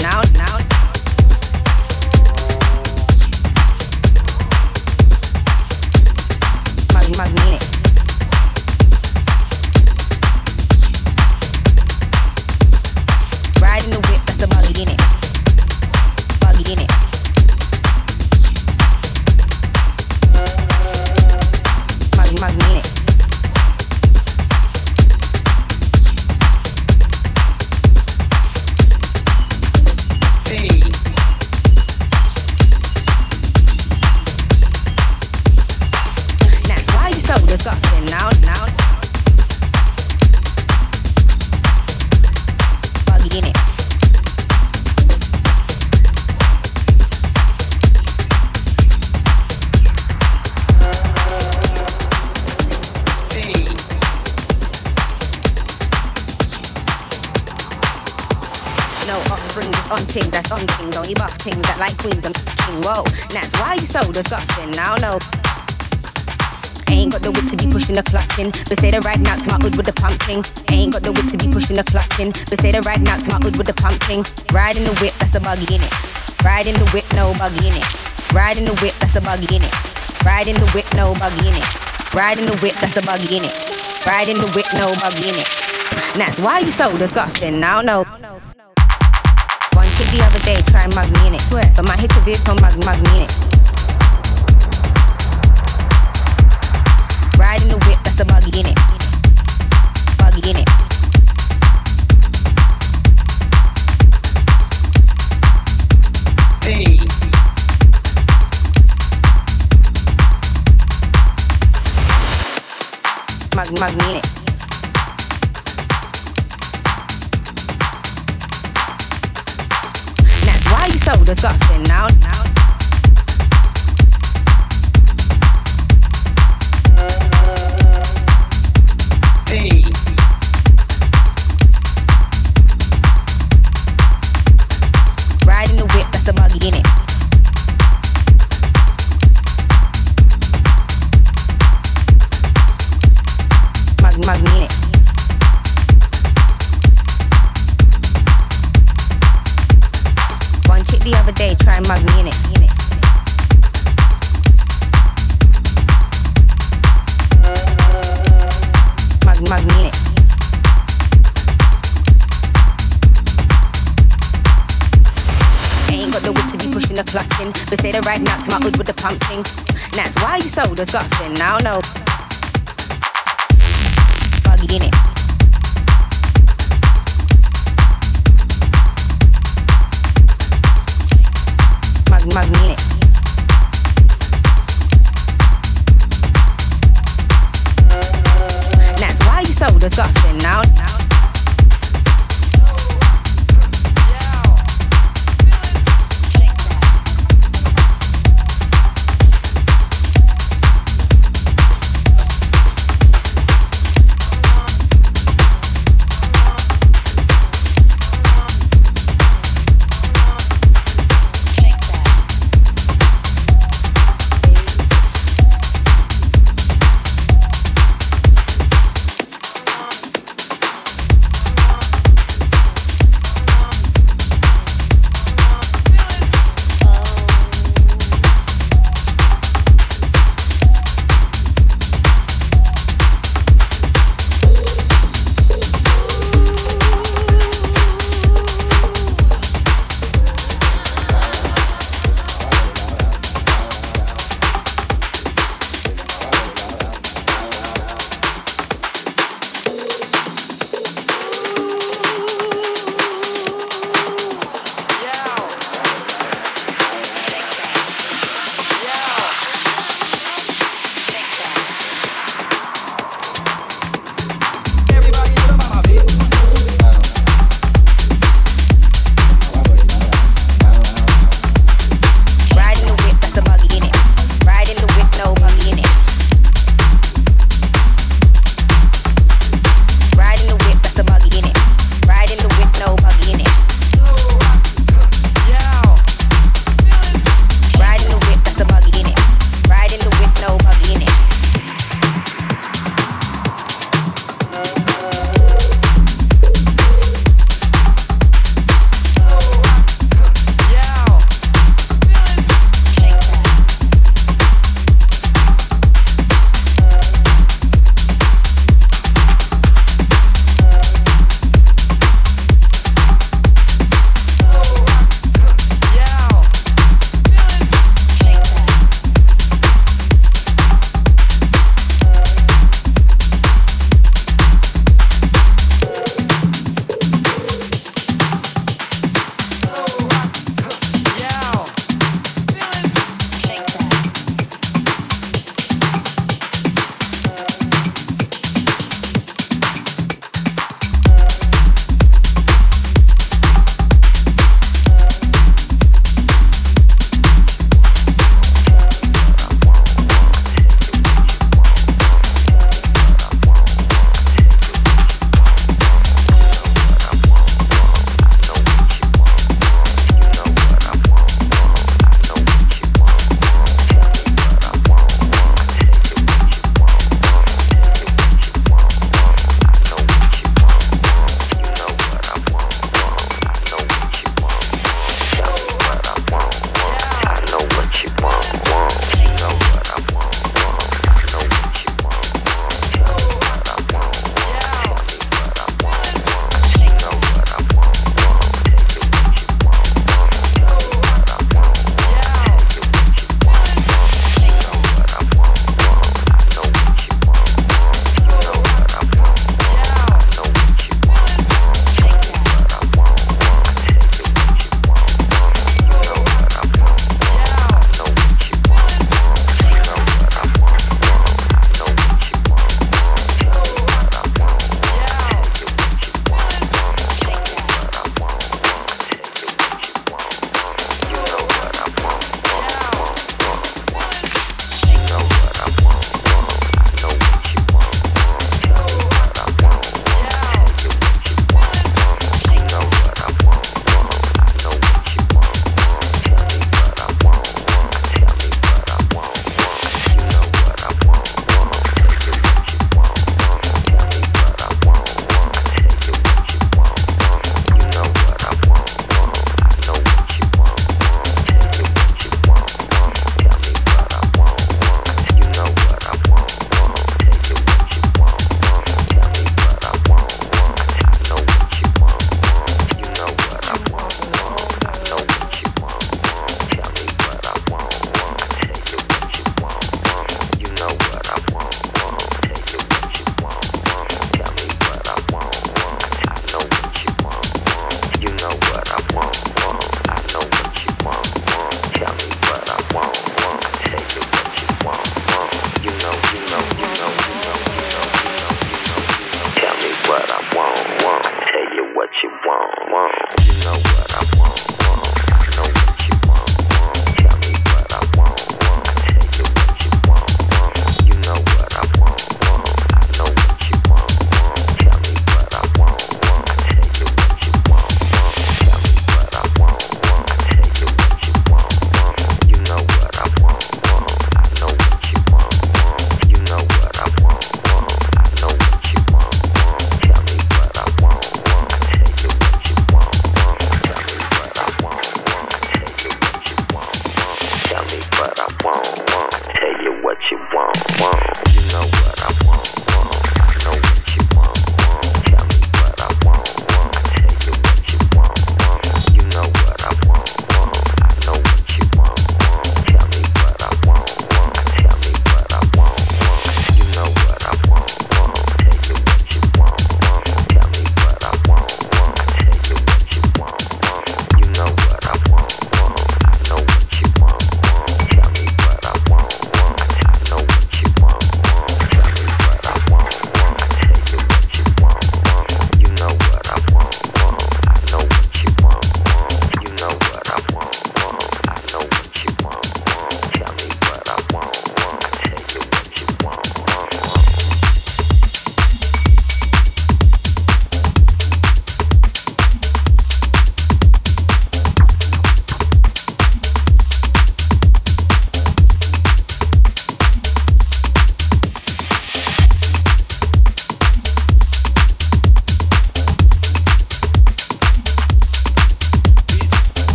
now, now. The. But say the right now my hood with the pumpkin. Ain't got the wit to be pushing the clutch in. But say the right now my hood with the pumpkin. Riding the whip, that's the buggy in it. Riding the whip, no buggy in it. Riding the whip, that's the buggy in it. Riding the whip, no buggy in it. Riding the whip, that's the buggy in it. Riding the whip, no buggy in it. That's why you so disgusting. I don't know. One chick the other day, try and mug me in it. But my hit a vehicle mug mug me in it. In it. That's why you so disgusting now, now. Why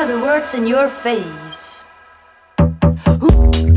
of a grand round scheme. And